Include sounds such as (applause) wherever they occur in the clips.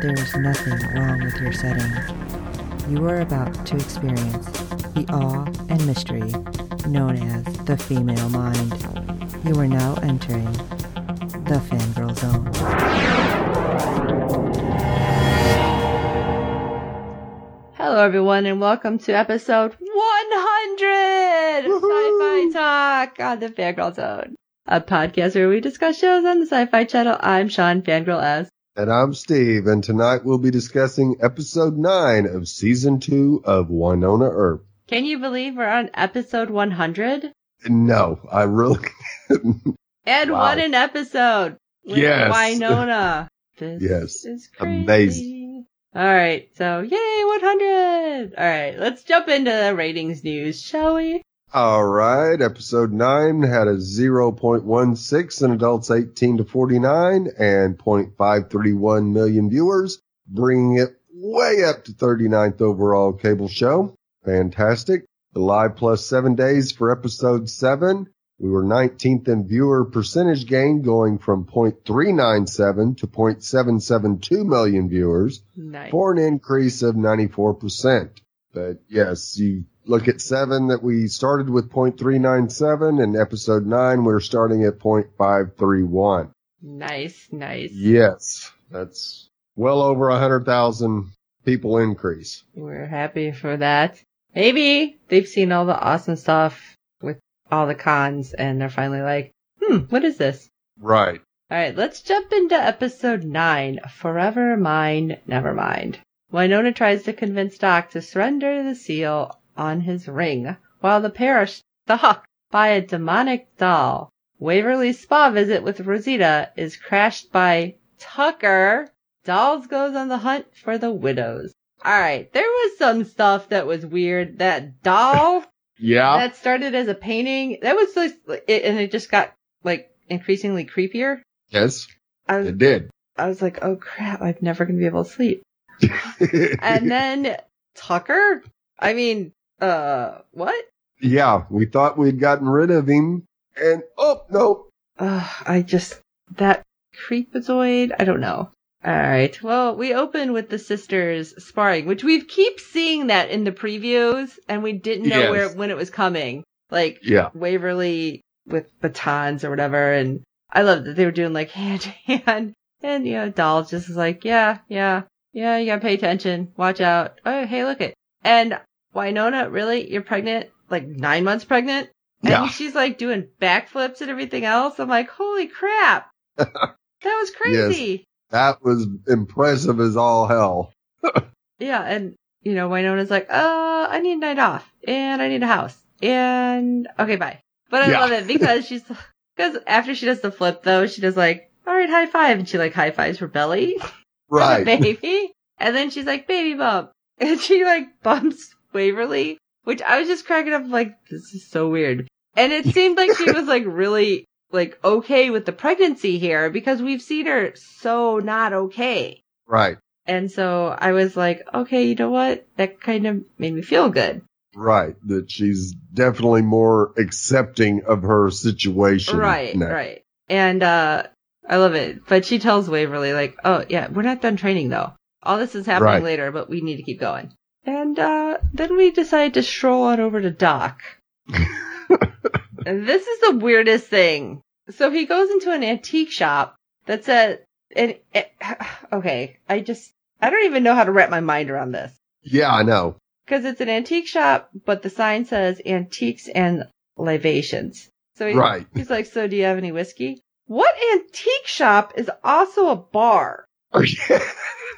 there is nothing wrong with your setting. You are about to experience the awe and mystery known as the female mind. You are now entering the fangirl zone. Hello, everyone, and welcome to episode 100 of Sci-Fi Talk on the Fangirl Zone, a podcast where we discuss shows on the Sci-Fi Channel. I'm Sean Fangirl S. And I'm Steve, and tonight we'll be discussing episode 9 of season 2 of Wynonna Earp. Can you believe we're on episode 100? No, I really. (laughs) And Wow. what an episode! With Yes. Wynonna. (laughs) This Yes. is crazy. Amazing. All right, so yay, 100! All right, let's jump into the ratings news, shall we? All right, episode 9 had a 0.16 in adults 18 to 49 and 0.531 million viewers, bringing it way up to 39th overall cable show. Fantastic. The live plus seven days for episode 7. We were 19th in viewer percentage gain going from 0.397 to 0.772 million viewers Nice. for an increase of 94%. But yes, you look at seven that we started with 0.397 and episode nine, we're starting at 0.531. Nice, nice. Yes, that's well over a hundred thousand people increase. We're happy for that. Maybe they've seen all the awesome stuff with all the cons and they're finally like, hmm, what is this? Right. Alright, let's jump into episode 9, Forever Mine, Never Mind. Wynonna tries to convince Doc to surrender the seal on his ring, while the pair are stalked by a demonic doll. Waverly's spa visit with Rosita is crashed by Tucker. Dolls goes on the hunt for the widows. Alright, there was some stuff that was weird. That doll Yeah. that started as a painting, that was just, it, and it just got like increasingly creepier. yes, was, it did. I was like, oh crap, I'm never gonna be able to sleep. (laughs) And then Tucker, I mean, uh, what? yeah, we thought we'd gotten rid of him and oh no. Uh, I just, that creepazoid, I don't know. Alright, well, we open with the sisters sparring, which we keep seeing that in the previews, and we didn't know Yes. where, when it was coming. Like, Yeah. Waverly with batons or whatever, and I love that they were doing like (laughs) hand to hand, and you know, Doll just is like, yeah, yeah, yeah, you gotta pay attention, watch out. Oh, hey, look it. And Wynonna, really, you're pregnant, like nine months pregnant, and Yeah. she's like doing backflips and everything else. I'm like, holy crap, (laughs) that was crazy. Yes, That was impressive as all hell. (laughs) Yeah, and you know, Wynonna's like, uh, I need a night off, and I need a house, and okay, bye. But I Yeah. love it because she's (laughs) because after she does the flip though, she does like, all right, high five, and she like high fives her belly, Right. (laughs) baby, and then she's like, baby bump, (laughs) and she like bumps Waverly, which I was just cracking up like, this is so weird, and it seemed like she was like really like okay with the pregnancy here because we've seen her so not okay. Right. And so I was like, okay, you know what? That kind of made me feel good. Right. That she's definitely more accepting of her situation. Right, now. right. And, uh, I love it. But she tells Waverly, like, oh, yeah, we're not done training though. All this is happening Right. later, but we need to keep going. And, uh, then we decide to stroll on over to Doc. (laughs) and this is the weirdest thing. So he goes into an antique shop that said, and, (sighs) okay, I just, I don't even know how to wrap my mind around this. Yeah, I know. Because it's an antique shop, but the sign says antiques and libations. So he, Right. he's like, so do you have any whiskey? What antique shop is also a bar? I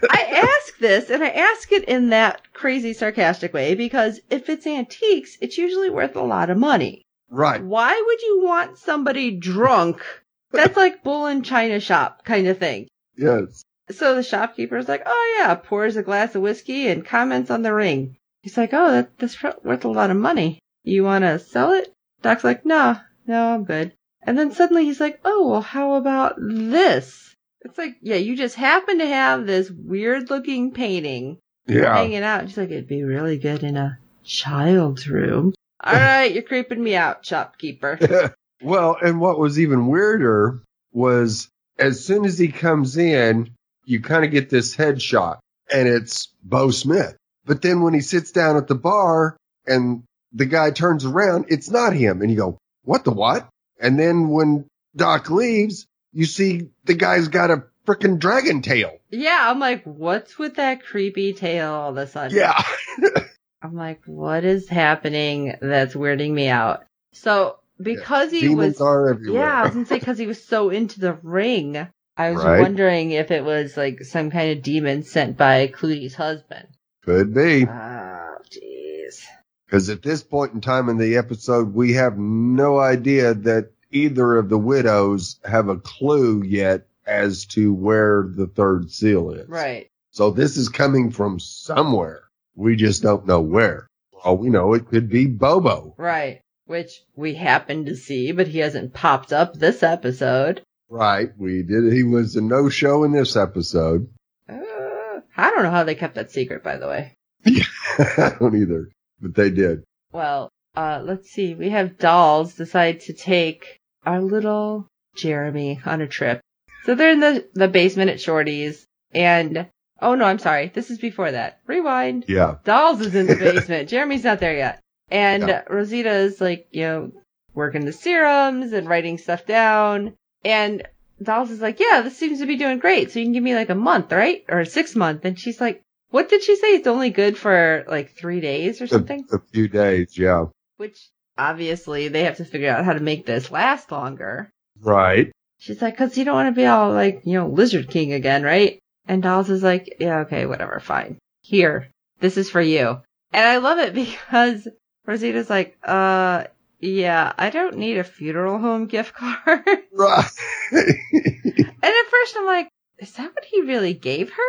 ask this, and I ask it in that crazy sarcastic way because if it's antiques, it's usually worth a lot of money. right. Why would you want somebody drunk? That's like bull in china shop kind of thing. Yes. So the shopkeeper's like, oh yeah, pours a glass of whiskey and comments on the ring. He's like, oh, that, that's worth a lot of money. You want to sell it? Doc's like, no, no, I'm good. And then suddenly he's like, oh, well, how about this? It's like, yeah, you just happen to have this weird looking painting Yeah. hanging out. She's like, it'd be really good in a child's room. All (laughs) right, you're creeping me out, shopkeeper. (laughs) well, and what was even weirder was as soon as he comes in, you kind of get this headshot and it's Bo Smith. But then when he sits down at the bar and the guy turns around, it's not him. And you go, what the what? And then when Doc leaves, you see the guy's got a freaking dragon tail. Yeah, I'm like, what's with that creepy tail all of a sudden? Yeah. (laughs) I'm like, what is happening that's weirding me out? So, because he was, are everywhere. yeah, I was gonna say because he was so into the ring, I was Right. wondering if it was like some kind of demon sent by Clooney's husband. Could be. Oh, jeez. Because at this point in time in the episode, we have no idea that either of the widows have a clue yet as to where the third seal is. Right. So this is coming from somewhere. We just don't know where. Oh, we know it could be Bobo. Right. Which we happen to see, but he hasn't popped up this episode. Right. We did. He was a no show in this episode. Uh, I don't know how they kept that secret, by the way. (laughs) I don't either, but they did. Well, uh, let's see. We have dolls decide to take our little Jeremy on a trip. So they're in the, the basement at Shorty's and, oh no, I'm sorry. This is before that. Rewind. Yeah. Dolls is in the (laughs) basement. Jeremy's not there yet. And Yeah. Rosita is like, you know, working the serums and writing stuff down. And Dolls is like, yeah, this seems to be doing great. So you can give me like a month, right? Or six month. And she's like, what did she say? It's only good for like three days or A, something? a few days. Yeah. Which obviously they have to figure out how to make this last longer. Right. She's like, cause you don't want to be all like, you know, Lizard King again, right? And Dolls is like, yeah, okay, whatever, fine. Here, this is for you. And I love it (laughs) because Rosita's like, uh, yeah, I don't need a funeral home gift (laughs) card. Right. (laughs) and at first I'm like, is that what he really gave her?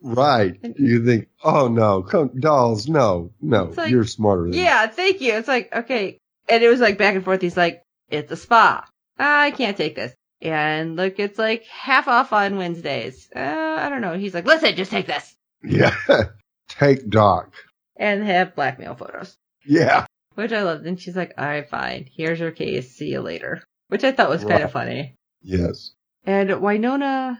right. You think, oh no, come, dolls, no, no, like, you're smarter than Yeah, thank you. It's like, okay. And it was like back and forth. He's like, it's a spa. I can't take this. And look, it's like half off on Wednesdays. Uh, I don't know. He's like, listen, just take this. Yeah. (laughs) Take Doc. And have blackmail photos. Yeah. Which I loved. And she's like, all right, fine. Here's your case. See you later. Which I thought was kind of funny. Yes. And Wynonna,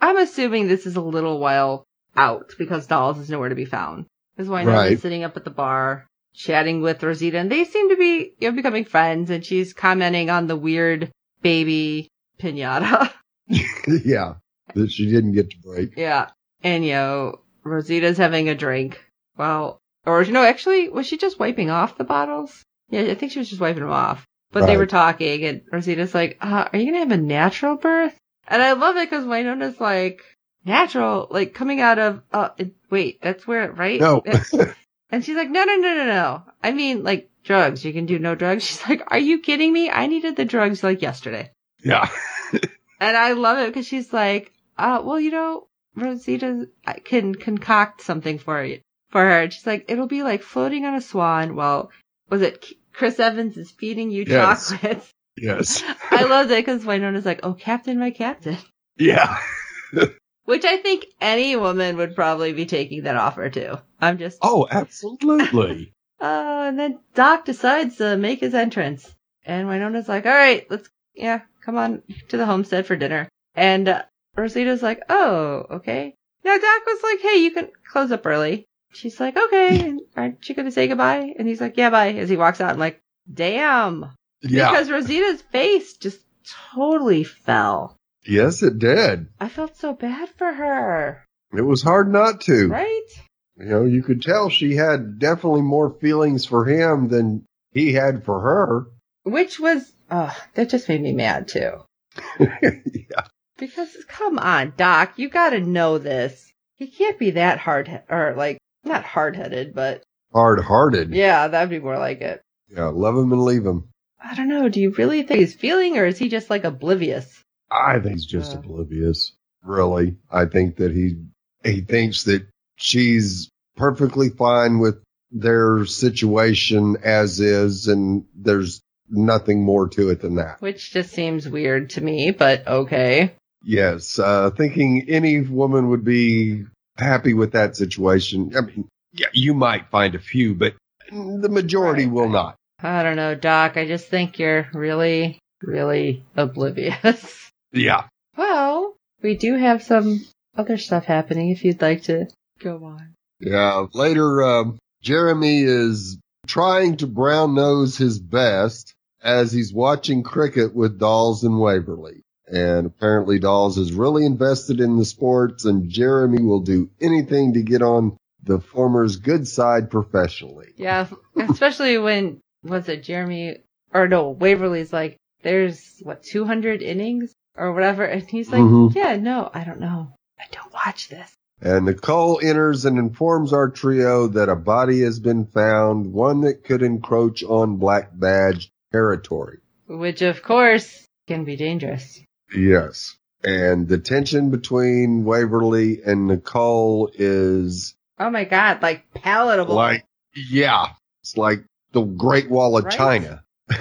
I'm assuming this is a little while out because Dolls is nowhere to be found. Because Wynonna's Right. sitting up at the bar, chatting with Rosita, and they seem to be you know, becoming friends. And she's commenting on the weird baby pinata. (laughs) yeah. That she didn't get to break. yeah. And, you know, Rosita's having a drink. Well, or, you know, actually, was she just wiping off the bottles? Yeah, I think she was just wiping them off. But they were talking, and Rosita's like, uh, are you gonna have a natural birth? And I love it because Wynonna's like, natural, like coming out of, uh, wait, that's where, right? No. (laughs) (laughs) And she's like, no, no, no, no, no. I mean, like, drugs. You can do no drugs. She's like, are you kidding me? I needed the drugs like yesterday. yeah. (laughs) And I love it because she's like, uh, well, you know, Rosita can concoct something for you, for her. And she's like, it'll be like floating on a swan. Well, was it Chris Evans is feeding you Yes. chocolates? Yes. (laughs) I loved it because Wynonna's like, oh, Captain, my Captain. Yeah. (laughs) Which I think any woman would probably be taking that offer to. I'm just, Oh, absolutely. (laughs) Oh, and then Doc decides to make his entrance. And Wynonna's like, all right, let's, yeah, come on to the homestead for dinner. And uh, Rosita's like, oh, okay. Now Doc was like, hey, you can close up early. She's like, okay. And aren't you going to say goodbye? And he's like, yeah, bye. As he walks out, I'm like, damn. Yeah. Because Rosita's face just totally fell. Yes, it did. I felt so bad for her. It was hard not to. Right? You know, you could tell she had definitely more feelings for him than he had for her. Which was, oh, that just made me mad too. (laughs) yeah. Because come on, Doc, you gotta know this. He can't be that hard, or like, not hard headed, but Hard hearted. yeah, that'd be more like it. Yeah. Love him and leave him. I don't know. Do you really think he's feeling, or is he just like oblivious? I think he's just Uh. oblivious. really. I think that he, he thinks that she's perfectly fine with their situation as is and there's nothing more to it than that. Which just seems weird to me, but okay. Yes, uh, thinking any woman would be happy with that situation. I mean, yeah, you might find a few, but the majority Right, will not. I don't know, Doc. I just think you're really, really oblivious. (laughs) Yeah. well, we do have some other stuff happening if you'd like to go on. Yeah. Later, um, Jeremy is trying to brown nose his best as he's watching cricket with Dolls and Waverly. And apparently Dolls is really invested in the sports and Jeremy will do anything to get on the former's good side professionally. Yeah, especially when, was it Jeremy, or no, Waverly's like, there's, what, 200 innings? Or whatever. And he's like, Mhm. yeah, no, I don't know. I don't watch this. And Nicole enters and informs our trio that a body has been found, one that could encroach on Black Badge territory. Which, of course, can be dangerous. Yes. And the tension between Waverly and Nicole is Oh my god, like palatable. like, yeah, it's like the Great Wall of Right? China. (laughs)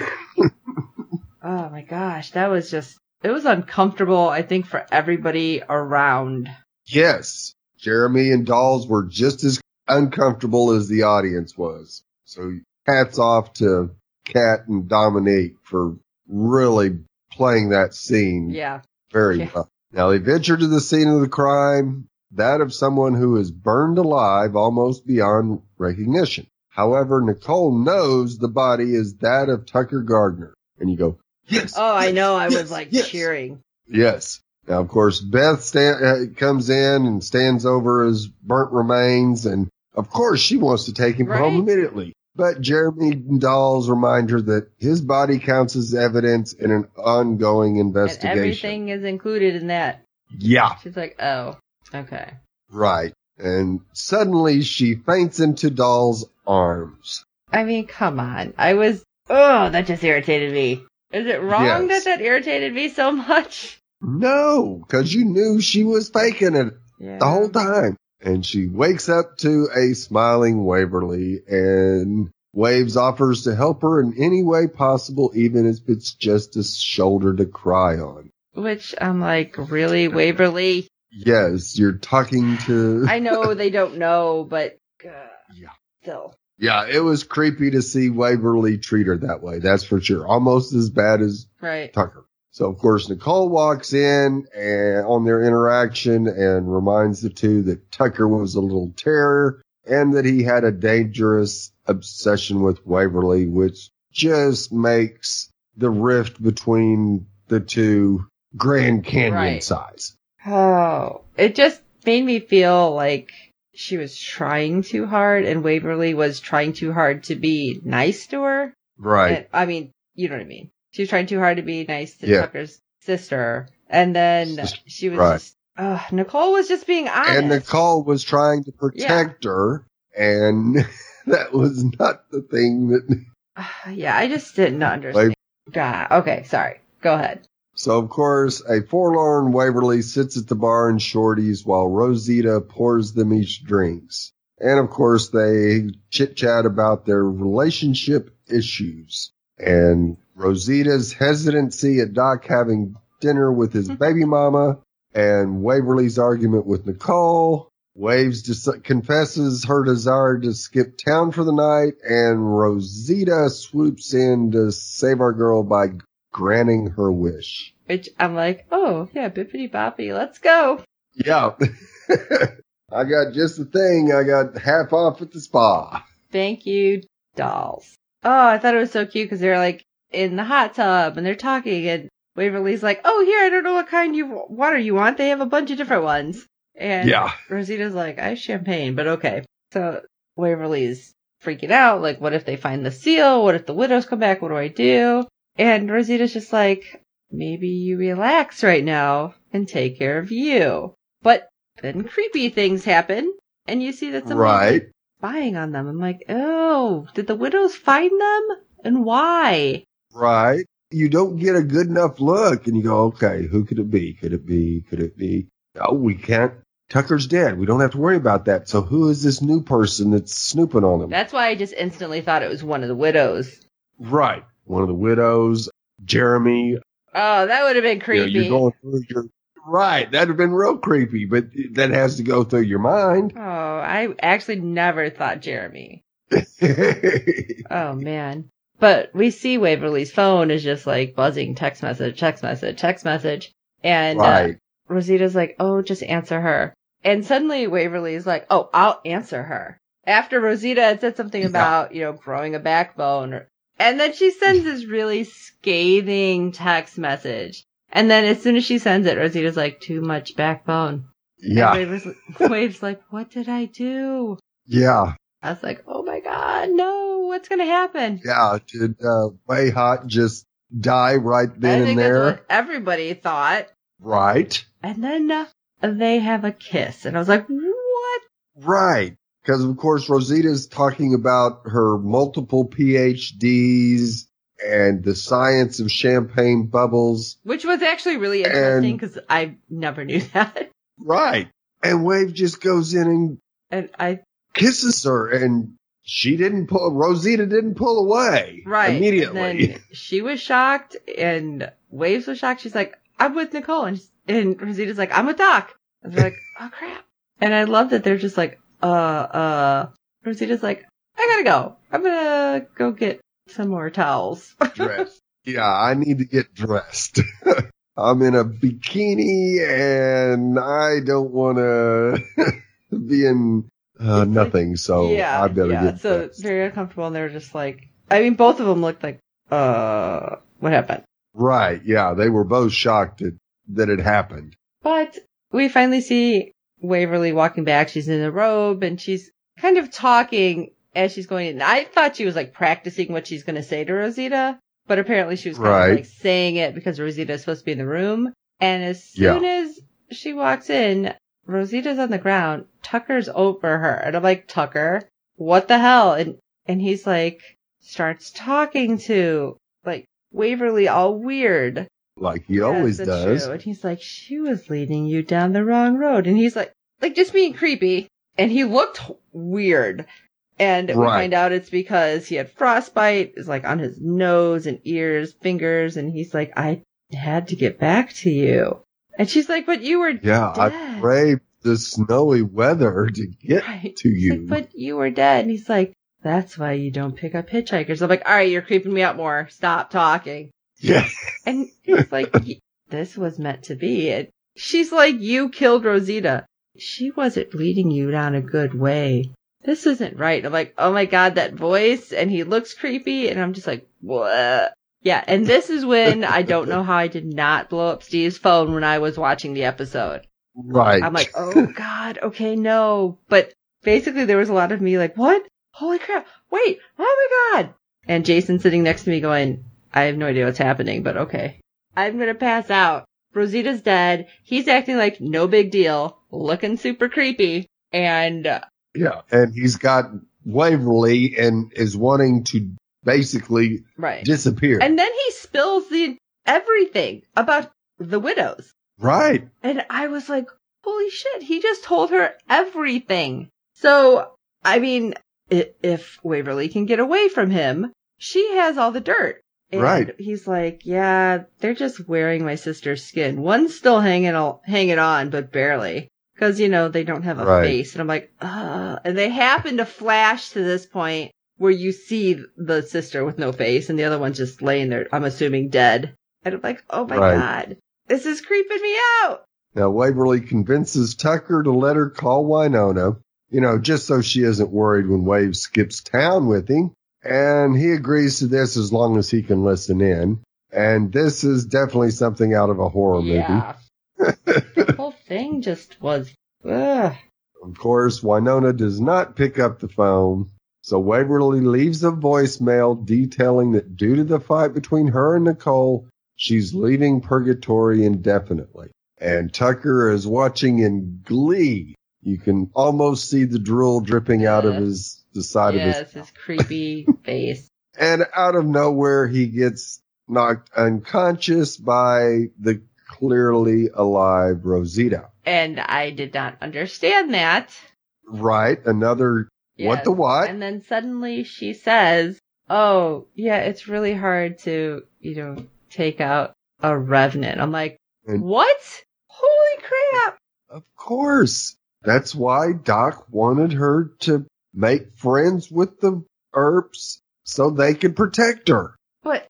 Oh my gosh, that was just, it was uncomfortable, I think, for everybody around. Yes. Jeremy and Dolls were just as uncomfortable as the audience was. So hats off to Kat and Dominique for really playing that scene Yeah. very Yeah. well. Now they venture to the scene of the crime, that of someone who is burned alive almost beyond recognition. However, Nicole knows the body is that of Tucker Gardner. And you go, yes. Oh, I know, I yes, was like yes." cheering. Yes. Now, of course, Beth sta- uh, comes in and stands over his burnt remains. And of course, she wants to take him home Right. immediately. But Jeremy Dolls remind her that his body counts as evidence in an ongoing And investigation. everything is included in that. Yeah. She's like, oh, okay. Right. And suddenly she faints into Doll's arms. I mean, come on. I was, oh, that just irritated me. Is it wrong Yes. that that irritated me so much? No, cause you knew she was faking it Yeah. the whole time. And she wakes up to a smiling Waverly and Waves offers to help her in any way possible, even if it's just a shoulder to cry on. Which I'm like, really, Waverly? Yes, you're talking to. I know (laughs) they don't know, but uh, Yeah. still. Yeah, it was creepy to see Waverly treat her that way. That's for sure. Almost as bad as Right. Tucker. So of course Nicole walks in and on their interaction and reminds the two that Tucker was a little terror and that he had a dangerous obsession with Waverly, which just makes the rift between the two Grand Canyon Right. size. Oh, it just made me feel like she was trying too hard and Waverly was trying too hard to be nice to her. Right. And, I mean, you know what I mean. She was trying too hard to be nice to Yeah. Tucker's sister. And then Sister, she was right. just, uh, Nicole was just being honest. and Nicole was trying to protect her and (laughs) that was not the thing that (sighs) yeah, I just didn't understand. God, okay, sorry. Go ahead. So of course, a forlorn Waverly sits at the bar in Shorty's while Rosita pours them each drinks. And of course, they chit chat about their relationship issues and Rosita's hesitancy at Doc having dinner with his (laughs) baby mama and Waverly's argument with Nicole. Waves dis- confesses her desire to skip town for the night and Rosita swoops in to save our girl by granting her wish. Which I'm like, oh, yeah, bippity boppy, let's go. Yeah. (laughs) I got just the thing. I got half off at the spa. Thank you, dolls. Oh, I thought it was so cute because they're like in the hot tub and they're talking and Waverly's like, oh, here, I don't know what kind of water you want. They have a bunch of different ones. And Yeah. Rosita's like, I have champagne, but okay. So Waverly's freaking out. Like, what if they find the seal? What if the widows come back? What do I do? And Rosita's just like, maybe you relax right now and take care of you. But then creepy things happen and you see that somebody's Right. spying on them. I'm like, oh, did the widows find them? And why? Right. You don't get a good enough look and you go, okay, who could it be? Could it be? Could it be? oh, we can't. Tucker's dead. We don't have to worry about that. So who is this new person that's snooping on him? That's why I just instantly thought it was one of the widows. right. One of the widows, Jeremy. Oh, that would have been You know, creepy. you're going through your, right. That'd have been real creepy, but that has to go through your mind. oh, I actually never thought Jeremy. (laughs) Oh man. But we see Waverly's phone is just like buzzing text message, text message, text message. And uh. Rosita's like, oh, just answer her. And suddenly Waverly's like, oh, I'll answer her. After Rosita had said something Yeah. about, you know, growing a backbone. Or, and then she sends this really scathing text message. And then as soon as she sends it, Rosita's like, too much backbone. Yeah. Wave's, Wave's like, what did I do? Yeah. I was like, oh my God, no, what's going to happen? Yeah. Did, uh, WayHaught just die right then and there? everybody thought. Right. And then uh, they have a kiss. And I was like, what? Right. Because of course Rosita's talking about her multiple PhDs and the science of champagne bubbles. Which was actually really interesting because I never knew (laughs) that. Right. And Wave just goes in and And I, kisses her and she didn't pull, Rosita didn't pull away. right. Immediately. And then she was shocked and Waves was shocked. She's like, I'm with Nicole. And, and Rosita's like, I'm with Doc. And they're like, oh crap. And I love that they're just like, uh, uh, Rosita's like, I gotta go. I'm gonna go get some more towels. (laughs) dressed. Yeah, I need to get dressed. (laughs) I'm in a bikini and I don't want to (laughs) be in uh, nothing. So yeah, I better yeah. get so dressed. very uncomfortable, and they're just like, I mean, both of them looked like, uh, what happened? Right. Yeah. They were both shocked that, that it happened. But we finally see Waverly walking back. She's in a robe, and she's kind of talking as she's going in. I thought she was like practicing what she's going to say to Rosita, but apparently she was kind Right. of like saying it because Rosita is supposed to be in the room. And as Yeah. soon as she walks in, Rosita's on the ground. Tucker's over her, and I'm like, Tucker, what the hell? And and he's like, starts talking to like Waverly, all weird. Like he Yes, always does. true. And he's like, she was leading you down the wrong road. And he's like, like just being creepy. And he looked weird. And we find out it's because he had frostbite, is like on his nose and ears, fingers. And he's like, I had to get back to you. And she's like, but you were Yeah. I dead. braved the snowy weather to get Right. (laughs) to you. like, but you were dead. And he's like, that's why you don't pick up hitchhikers. I'm like, all right, you're creeping me out more. Stop talking. Yeah. And he's like, this was meant to be. And she's like, you killed Rosita. She wasn't leading you down a good way. This isn't right. I'm like, oh my God, that voice. And he looks creepy. And I'm just like, what? Yeah. And this is when I don't know how I did not blow up Steve's phone when I was watching the episode. Right. I'm like, oh (laughs) God, okay, no. But basically there was a lot of me like, what? Holy crap. Wait. Oh my God. And Jason sitting next to me going, I have no idea what's happening, but okay. I'm going to pass out. Rosita's dead. He's acting like no big deal, looking super creepy. And uh, yeah. And he's got Waverly and is wanting to basically right. disappear. And then he spills the everything about the widows. right. And I was like, holy shit, he just told her everything. So, I mean, if Waverly can get away from him, she has all the dirt. And Right. He's like, yeah, they're just wearing my sister's skin. One's still hanging, hanging on, but barely. Cause, you know, they don't have a Right. face. And I'm like, uh, and they happen to flash to this point where you see the sister with no face and the other one's just laying there, I'm assuming dead. And I'm like, oh my Right. God, this is creeping me out. Now Waverly convinces Tucker to let her call Wynonna, you know, just so she isn't worried when Wave skips town with him. And he agrees to this as long as he can listen in. And this is definitely something out of a horror Yeah. the (laughs) whole thing just was, ugh. Of course, Wynonna does not pick up the phone. So Waverly leaves a voicemail detailing that due to the fight between her and Nicole, she's leaving purgatory indefinitely. And Tucker is watching in glee. You can almost see the drool dripping out of his the side of his yes, his creepy (laughs) face. and out of nowhere he gets knocked unconscious by the clearly alive Rosita. And I did not understand that. Right. Another what the what? And then suddenly she says, Oh, yeah, it's really hard to, you know, take out a revenant. I'm like, And- what? Holy crap. Of course. That's why Doc wanted her to make friends with the Earps so they could protect her. But,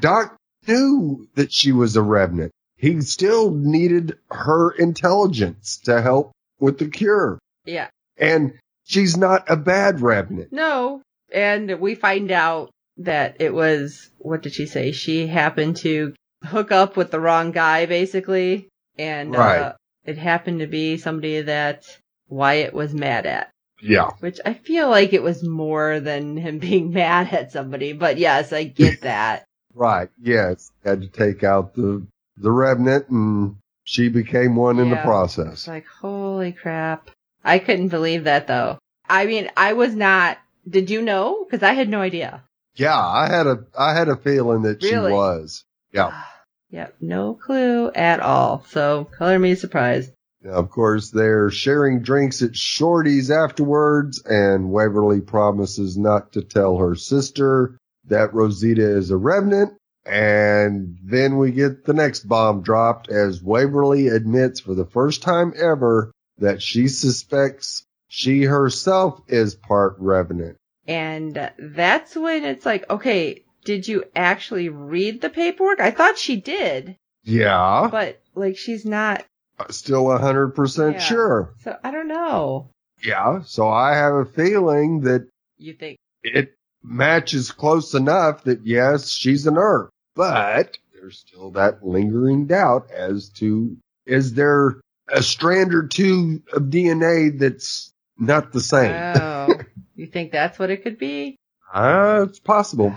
Doc knew that she was a revenant. He still needed her intelligence to help with the cure. yeah, And she's not a bad revenant. no. And we find out that it was, what did she say? She happened to hook up with the wrong guy, basically. And, uh, Right. It happened to be somebody that Wyatt was mad at. Yeah. Which I feel like it was more than him (laughs) being mad at somebody, but yes, I get (laughs) that. Right. Yes. Had to take out the, the revenant and she became one in the process. Like, holy crap. I couldn't believe that though. I mean, I was not, did you know? Cause I had no idea. Yeah. I had a, I had a feeling that Really? she was. Yeah. (sighs) Yep, no clue at all. So color me surprised. Of course, they're sharing drinks at Shorty's afterwards, and Waverly promises not to tell her sister that Rosita is a revenant. And then we get the next bomb dropped as Waverly admits for the first time ever that she suspects she herself is part revenant. And that's when it's like, okay, did you actually read the paperwork? I thought she did, Yeah, but like she's not. still a hundred percent Yeah. sure. So I don't know. Yeah, so I have a feeling that You think, it matches close enough that yes, she's an Earp, but there's still that lingering doubt as to is there a strand or two of DNA that's not the same? oh, (laughs) you think that's what it could be? Uh, it's possible.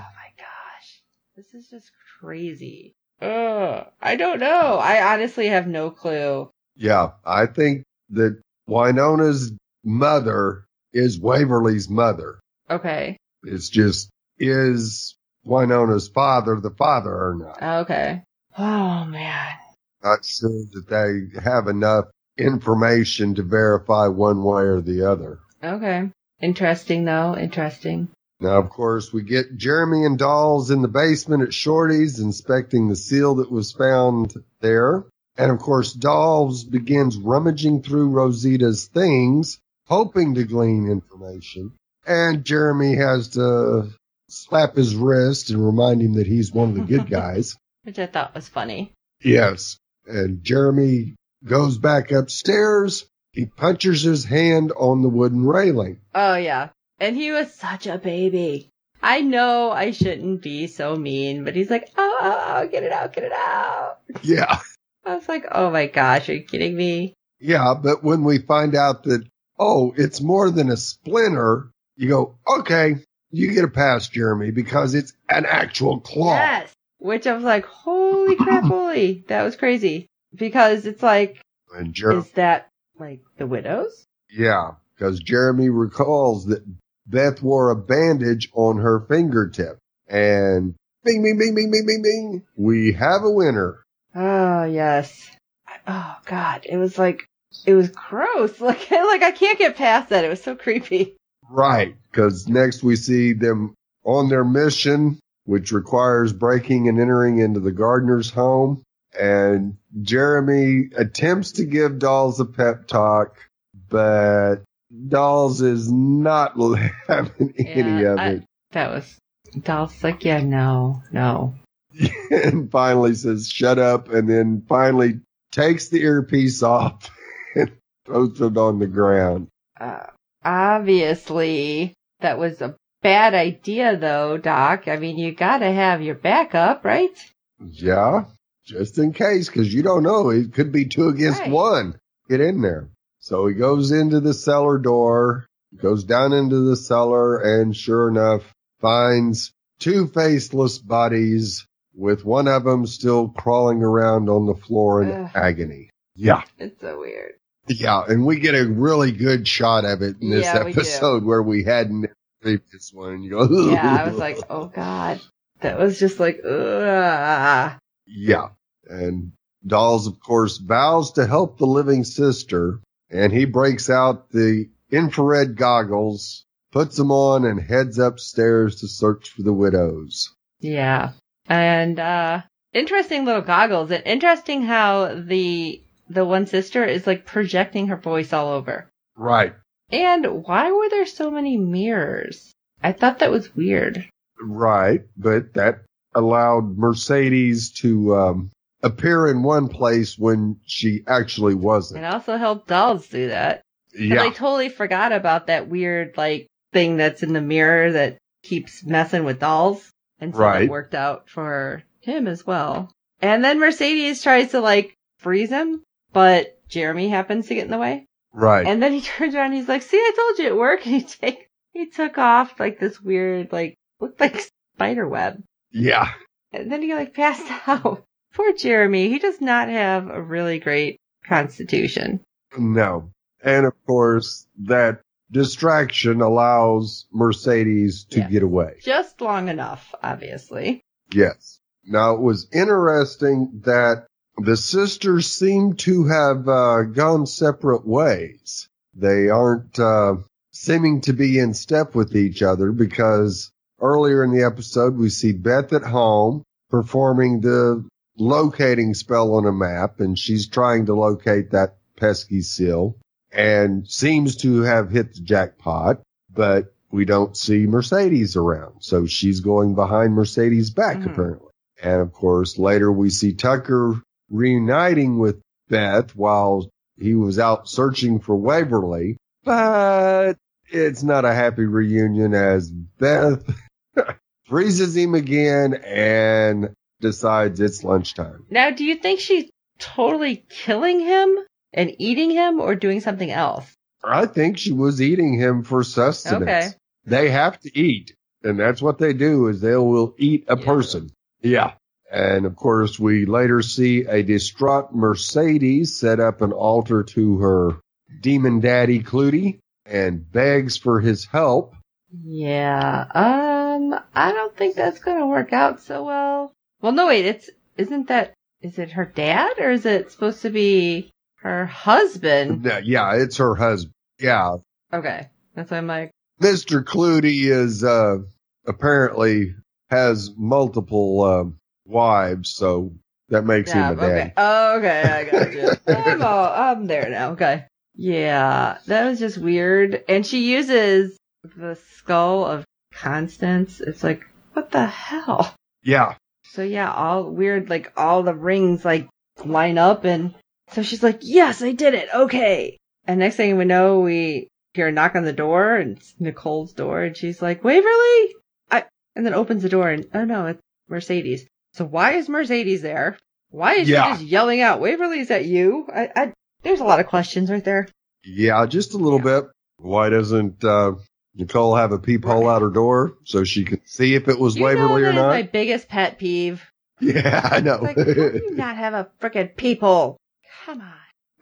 My gosh. This is just crazy. Ugh. I don't know. I honestly have no clue. Yeah, I think that Wynonna's mother is Waverly's mother. Okay. It's just is Wynonna's father the father or not? Okay. Oh man. Not sure that they have enough information to verify one way or the other. Okay. Interesting though. Interesting. Now, of course, we get Jeremy and Dolls in the basement at Shorty's inspecting the seal that was found there. And of course, Dolls begins rummaging through Rosita's things, hoping to glean information. And Jeremy has to slap his wrist and remind him that he's one of the good (laughs) guys. Which I thought was funny. Yes. And Jeremy goes back upstairs. He punches his hand on the wooden railing. Oh yeah. And he was such a baby. I know I shouldn't be so mean, but he's like, oh, oh, oh, get it out, get it out. Yeah. I was like, oh my gosh, are you kidding me? Yeah. But when we find out that, oh, it's more than a splinter, you go, okay, you get a pass, Jeremy, because it's an actual claw. Yes. Which I was like, holy crap, (laughs) holy. That was crazy. Because it's like, And Jer- is that like the widows? yeah, because Jeremy recalls that Beth wore a bandage on her fingertip and bing, bing, bing, bing, bing, bing, bing. We have a winner. Oh yes. Oh god, it was like it was gross. (laughs) Like like I can't get past that. It was so creepy. Right, because next we see them on their mission, which requires breaking and entering into the gardener's home. And Jeremy attempts to give Dolls a pep talk, but Dolls is not (laughs) having any of I- it. That was Dolls like, yeah, no, no. and (laughs) finally says, shut up. And then finally takes the earpiece off (laughs) and throws it on the ground. Uh, obviously, that was a bad idea, though, Doc. I mean, you gotta have your backup, right? Yeah, just in case, because you don't know. It could be two against Right. one. Get in there. So he goes into the cellar door, goes down into the cellar, and sure enough, finds two faceless bodies with one of them still crawling around on the floor in Ugh. agony. Yeah. It's so weird. Yeah. And we get a really good shot of it in this Yeah, we episode where we hadn't previous one. You go, Yeah, I (laughs) was like, oh god. That was just like, ugh. Yeah. And Dolls, of course, vows to help the living sister and he breaks out the infrared goggles, puts them on and heads upstairs to search for the widows. Yeah. And, uh, interesting little goggles and interesting how the, the one sister is like projecting her voice all over. Right. And why were there so many mirrors? I thought that was weird. Right. But that allowed Mercedes to, um, appear in one place when she actually wasn't. It also helped dolls do that. Yeah. I totally forgot about that weird like thing that's in the mirror that keeps messing with dolls. And so Right. it worked out for him as well. And then Mercedes tries to like freeze him, but Jeremy happens to get in the way. Right. And then he (laughs) turns around and he's like, see, I told you it worked. And (laughs) he take, he took off like this weird, like, looked like (laughs) spider web. yeah. And then he like passed out. Poor Jeremy. He does not have a really great constitution. No. And of course, that distraction allows Mercedes to Yeah. get away. Just long enough, obviously. Yes. Now it was interesting that the sisters seem to have uh, gone separate ways. They aren't uh, seeming to be in step with each other because earlier in the episode we see Beth at home performing the locating spell on a map and she's trying to locate that pesky seal and seems to have hit the jackpot, but we don't see Mercedes around. So she's going behind Mercedes' back Mhm. apparently. And of course, later we see Tucker reuniting with Beth while he was out searching for Waverly, but it's not a happy reunion as Beth (laughs) freezes him again and decides it's lunchtime. Now, do you think she's totally killing him and eating him or doing something else? I think she was eating him for sustenance. Okay. They have to eat, and that's what they do is they will eat a Yeah. person. Yeah. And of course, we later see a distraught Mercedes set up an altar to her demon daddy Clootie and begs for his help. Yeah. Um, I don't think that's gonna work out so well. Well, no, wait, it's, isn't that, is it her dad or is it supposed to be her husband? Yeah, Yeah, it's her husband. Yeah. Okay. That's why I'm like, Mr. Clootie is, uh, apparently has multiple, um, wives, so that makes yeah, him a daddy. okay. Oh, okay, I got you. (laughs) I'm all, I'm there now. Okay. Yeah, that was just weird. And she uses the skull of Constance. It's like, what the hell? Yeah. So yeah, all weird, like all the rings like line up and so she's like, yes, I did it. Okay. And next thing we know, we hear a knock on the door and it's Nicole's door and she's like, Waverly? I, and then opens the door and, oh no, it's Mercedes. So why is Mercedes there? Why is Yeah. she just yelling out, Waverly, is that you? I, I, there's a lot of questions right there. Yeah, just a little bit. Why doesn't, uh, Nicole have a peephole out her door so she could see if it was You Waverly or not? my biggest pet peeve. Yeah, I know. Like, how do you not have a freaking peephole? Come on.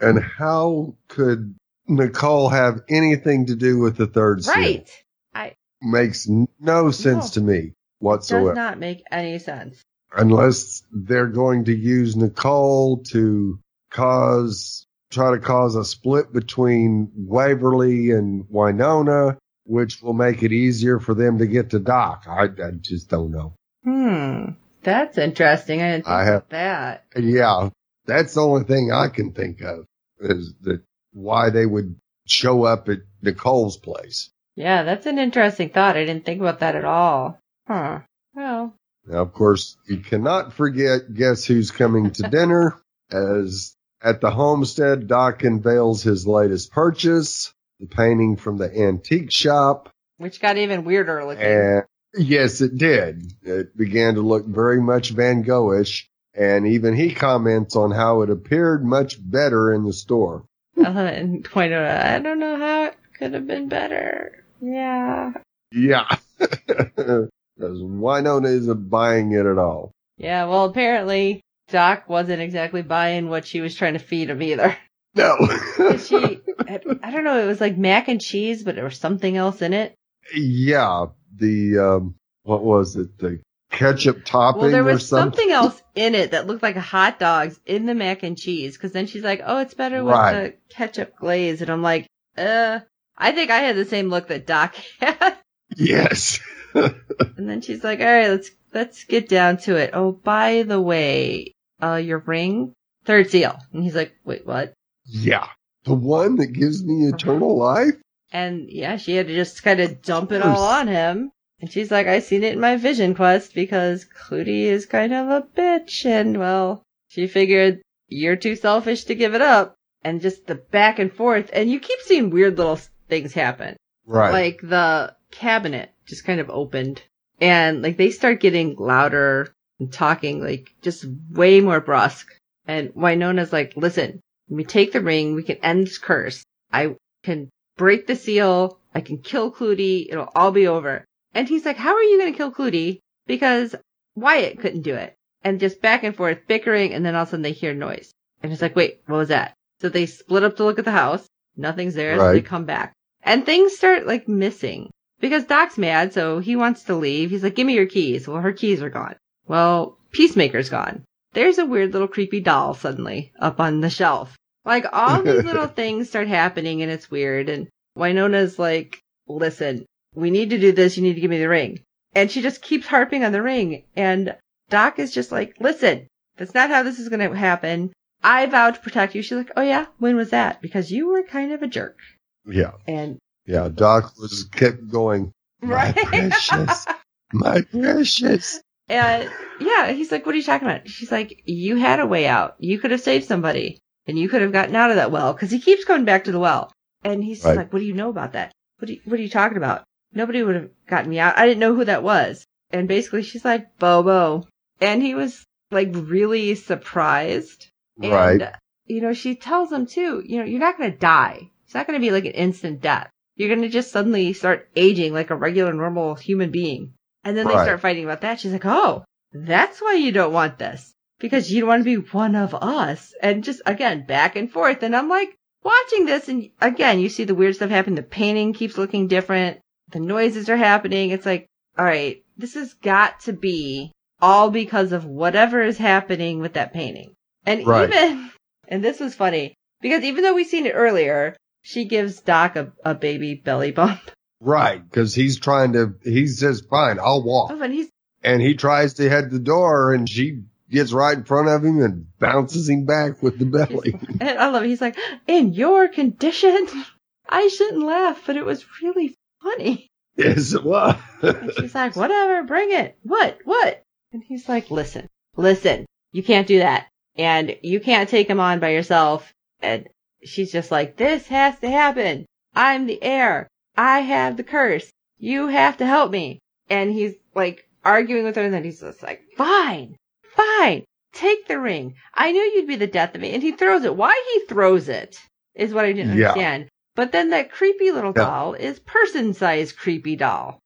and how could Nicole have anything to do with the third? Right. I, Makes no sense No. to me does whatsoever. not make any sense. Unless they're going to use Nicole to cause, try to cause a split between Waverly and Wynonna, which will make it easier for them to get to Doc. I, I just don't know. Hmm. That's interesting. I didn't think I have- about that. Yeah, that's the only thing I can think of is that why they would show up at Nicole's place. Yeah, that's an interesting thought. I didn't think about that at all. Huh. Well, Now, of course, you cannot forget guess who's coming to dinner (laughs) as at the homestead, Doc unveils his latest purchase, the painting from the antique shop. which got even weirder looking. And yes, it did. It began to look very much Van Goghish. And even he comments on how it appeared much better in the store. Uh, and pointed out, I don't know how it could have been better. Yeah. Yeah. (laughs) Because Wynonna isn't buying it at all. Yeah, well, apparently Doc wasn't exactly buying what she was trying to feed him either. No. (laughs) she, I I don't know, it was like mac and cheese, but there was something else in it. yeah. The, um, what was it? The ketchup topping Well, there or was something. something else in it that looked like hot dogs in the mac and cheese. Cause then she's like, oh, it's better with Right. the ketchup glaze. And I'm like, uh, I think I had the same look that Doc (laughs) had. Yes. (laughs) And then she's like, all right, let's, let's get down to it. Oh, by the way, uh, your ring, third seal. And he's like, wait, what? Yeah. The one that gives me eternal life? And yeah, she had to just kind of dump it all on him. And she's like, I seen it in my vision quest because Clootie is kind of a bitch. And well, she figured you're too selfish to give it up. And just the back and forth. And you keep seeing weird little things happen. Right. Like the cabinet just kind of opened and like they start getting louder and talking like just way more brusque. And Wynonna's like, listen, when we take the ring, we can end this curse. I can break the seal. I can kill Clootie. It'll all be over. And he's like, how are you going to kill Clootie? Because Wyatt couldn't do it. And just back and forth bickering. And then all of a sudden they hear noise. And it's like, wait, what was that? So they split up to look at the house. Nothing's there. So they come back and things start like missing because Doc's mad. So he wants to leave. He's like, give me your keys. Well, her keys are gone. Well, Peacemaker's gone. There's a weird little creepy doll suddenly up on the shelf. Like all these (laughs) little things start happening and it's weird. And Wynonna's like, listen, we need to do this. You need to give me the ring. And she just keeps harping on the ring. And Doc is just like, listen, that's not how this is going to happen. I vow to protect you. She's like, oh yeah, when was that? Because you were kind of a jerk. yeah. And Yeah. Doc was kept going, my precious, (laughs) my precious. And yeah, he's like, what are you talking about? She's like, you had a way out. You could have saved somebody and you could have gotten out of that well because he keeps going back to the well. And he's Right. like, what do you know about that? What, do you, what are you talking about? Nobody would have gotten me out. I didn't know who that was. And basically she's like, Bobo. And he was like really surprised. And, Right. you know, she tells him too, you know, you're not going to die. It's not going to be like an instant death. You're going to just suddenly start aging like a regular, normal human being. And then they start fighting about that. She's like, oh, that's why you don't want this. Because you don't want to be one of us. And just, again, back and forth. And I'm like, watching this, and again, you see the weird stuff happen. The painting keeps looking different. The noises are happening. It's like, all right, this has got to be all because of whatever is happening with that painting. And Right. even, and this was funny, because even though we've seen it earlier, she gives Doc a, a baby belly bump. (laughs) Right. Cause he's trying to, he says, fine, I'll walk. Oh, and he's, And he tries to head the door and she gets right in front of him and bounces him back with the belly. (laughs) and I love it. He's like, in your condition, (laughs) I shouldn't laugh, but it was really funny. yes, it was. And she's like, whatever, bring it. What? What? And he's like, listen, listen, you can't do that. And you can't take him on by yourself. And she's just like, this has to happen. I'm the heir. I have the curse. You have to help me. And he's like arguing with her and then he's just like, fine, fine, take the ring. I knew you'd be the death of me. And he throws it. Why he throws it is what I didn't Yeah. understand. But then that creepy little Yeah. doll is person sized creepy doll.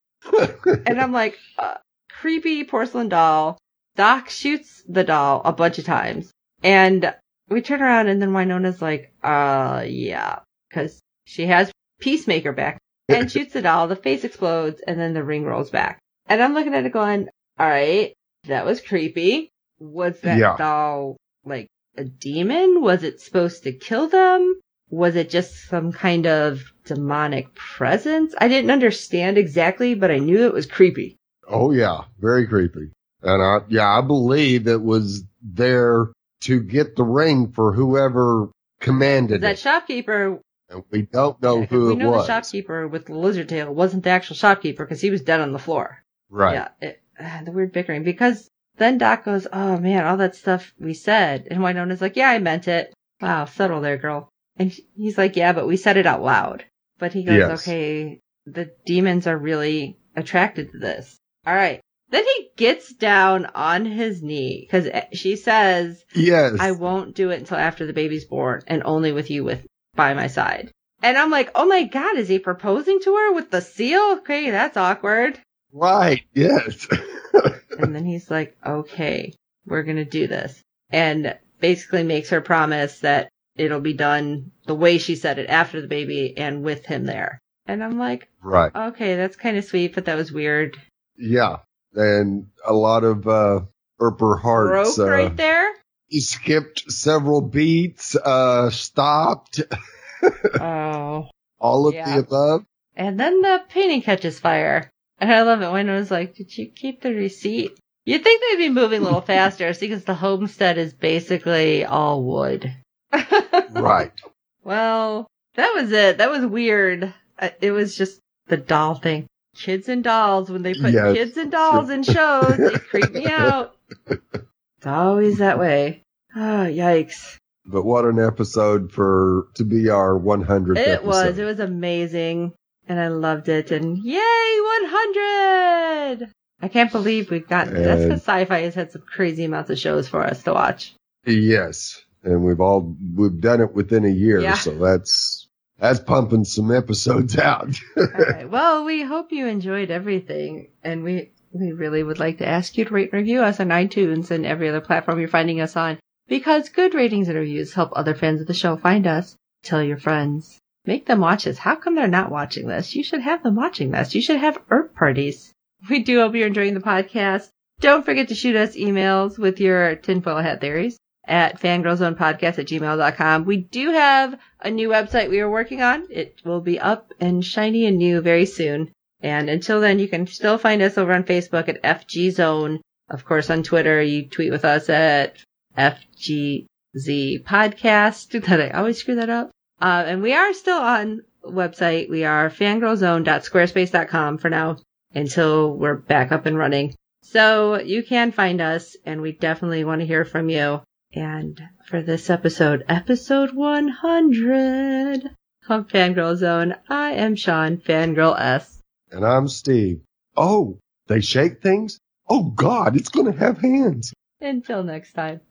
And I'm like, uh, creepy porcelain doll. Doc shoots the doll a bunch of times. And we turn around and then Wynonna's like, uh, yeah. Cause she has Peacemaker back and shoots the doll. The face explodes and then the ring rolls back. And I'm looking at it going, alright, that was creepy. Was that Yeah. doll like a demon? Was it supposed to kill them? Was it just some kind of demonic presence? I didn't understand exactly, but I knew it was creepy. oh yeah, very creepy. And I, yeah, I believe it was there to get the ring for whoever commanded That it. shopkeeper, And we don't know who we know was. the shopkeeper with the lizard tail wasn't the actual shopkeeper because he was dead on the floor. Right. Yeah, it, uh, the weird bickering because then Doc goes, "Oh man, all that stuff we said," and Wynonna's like, "Yeah, I meant it." Wow, subtle there, girl. And he's like, "Yeah, but we said it out loud." But he goes, Yes. "Okay, the demons are really attracted to this." All right. Then he gets down on his knee because she says, Yes. I won't do it until after the baby's born and only with you with by my side. And I'm like, oh my god, is he proposing to her with the seal? Okay, that's awkward. right. Yes. (laughs) And then he's like, okay, we're gonna do this. And basically makes her promise that it'll be done the way she said it after the baby and with him there. And I'm like, right. okay, that's kind of sweet, but that was weird. Yeah. and a lot of uh Earper hearts. Broke uh, right there. He skipped several beats, uh stopped, (laughs) Oh. all of Yeah. the above. And then the painting catches fire. And I love it when it was like, did you keep the receipt? You'd think they'd be moving a little (laughs) faster because the homestead is basically all wood. (laughs) Right. Well, that was it. That was weird. It was just the doll thing. Kids and dolls, when they put Yes. kids and dolls in shows, they creep me out. It's always that way. Oh, yikes. But what an episode for to be our 100th It episode. was. It was amazing. And I loved it. And yay, 100! I can't believe we've gotten, that's because sci-fi has had some crazy amounts of shows for us to watch. Yes, and we've all we've done it within a year, Yeah. so that's that's pumping some episodes out. (laughs) All right. Well, we hope you enjoyed everything, and we we really would like to ask you to rate and review us on iTunes and every other platform you're finding us on, because good ratings and reviews help other fans of the show find us. Tell your friends. Make them watch us. How come they're not watching this? You should have them watching this. You should have Earp parties. We do hope you're enjoying the podcast. Don't forget to shoot us emails with your tinfoil hat theories at fangirlzonepodcast at gmail.com. We do have a new website we are working on. It will be up and shiny and new very soon. And until then, you can still find us over on Facebook at FG Zone. Of course, on Twitter, you tweet with us at FGZ Podcast. (laughs) That I always screw that up. Uh, and we are still on website. We are fangirlzone.squarespace.com for now until we're back up and running. So you can find us and we definitely want to hear from you. And for this episode, episode 100 of Fangirl Zone, I am Sean, Fangirl S. and I'm Steve. Oh, they shake things? Oh God, it's gonna have hands. Until next time.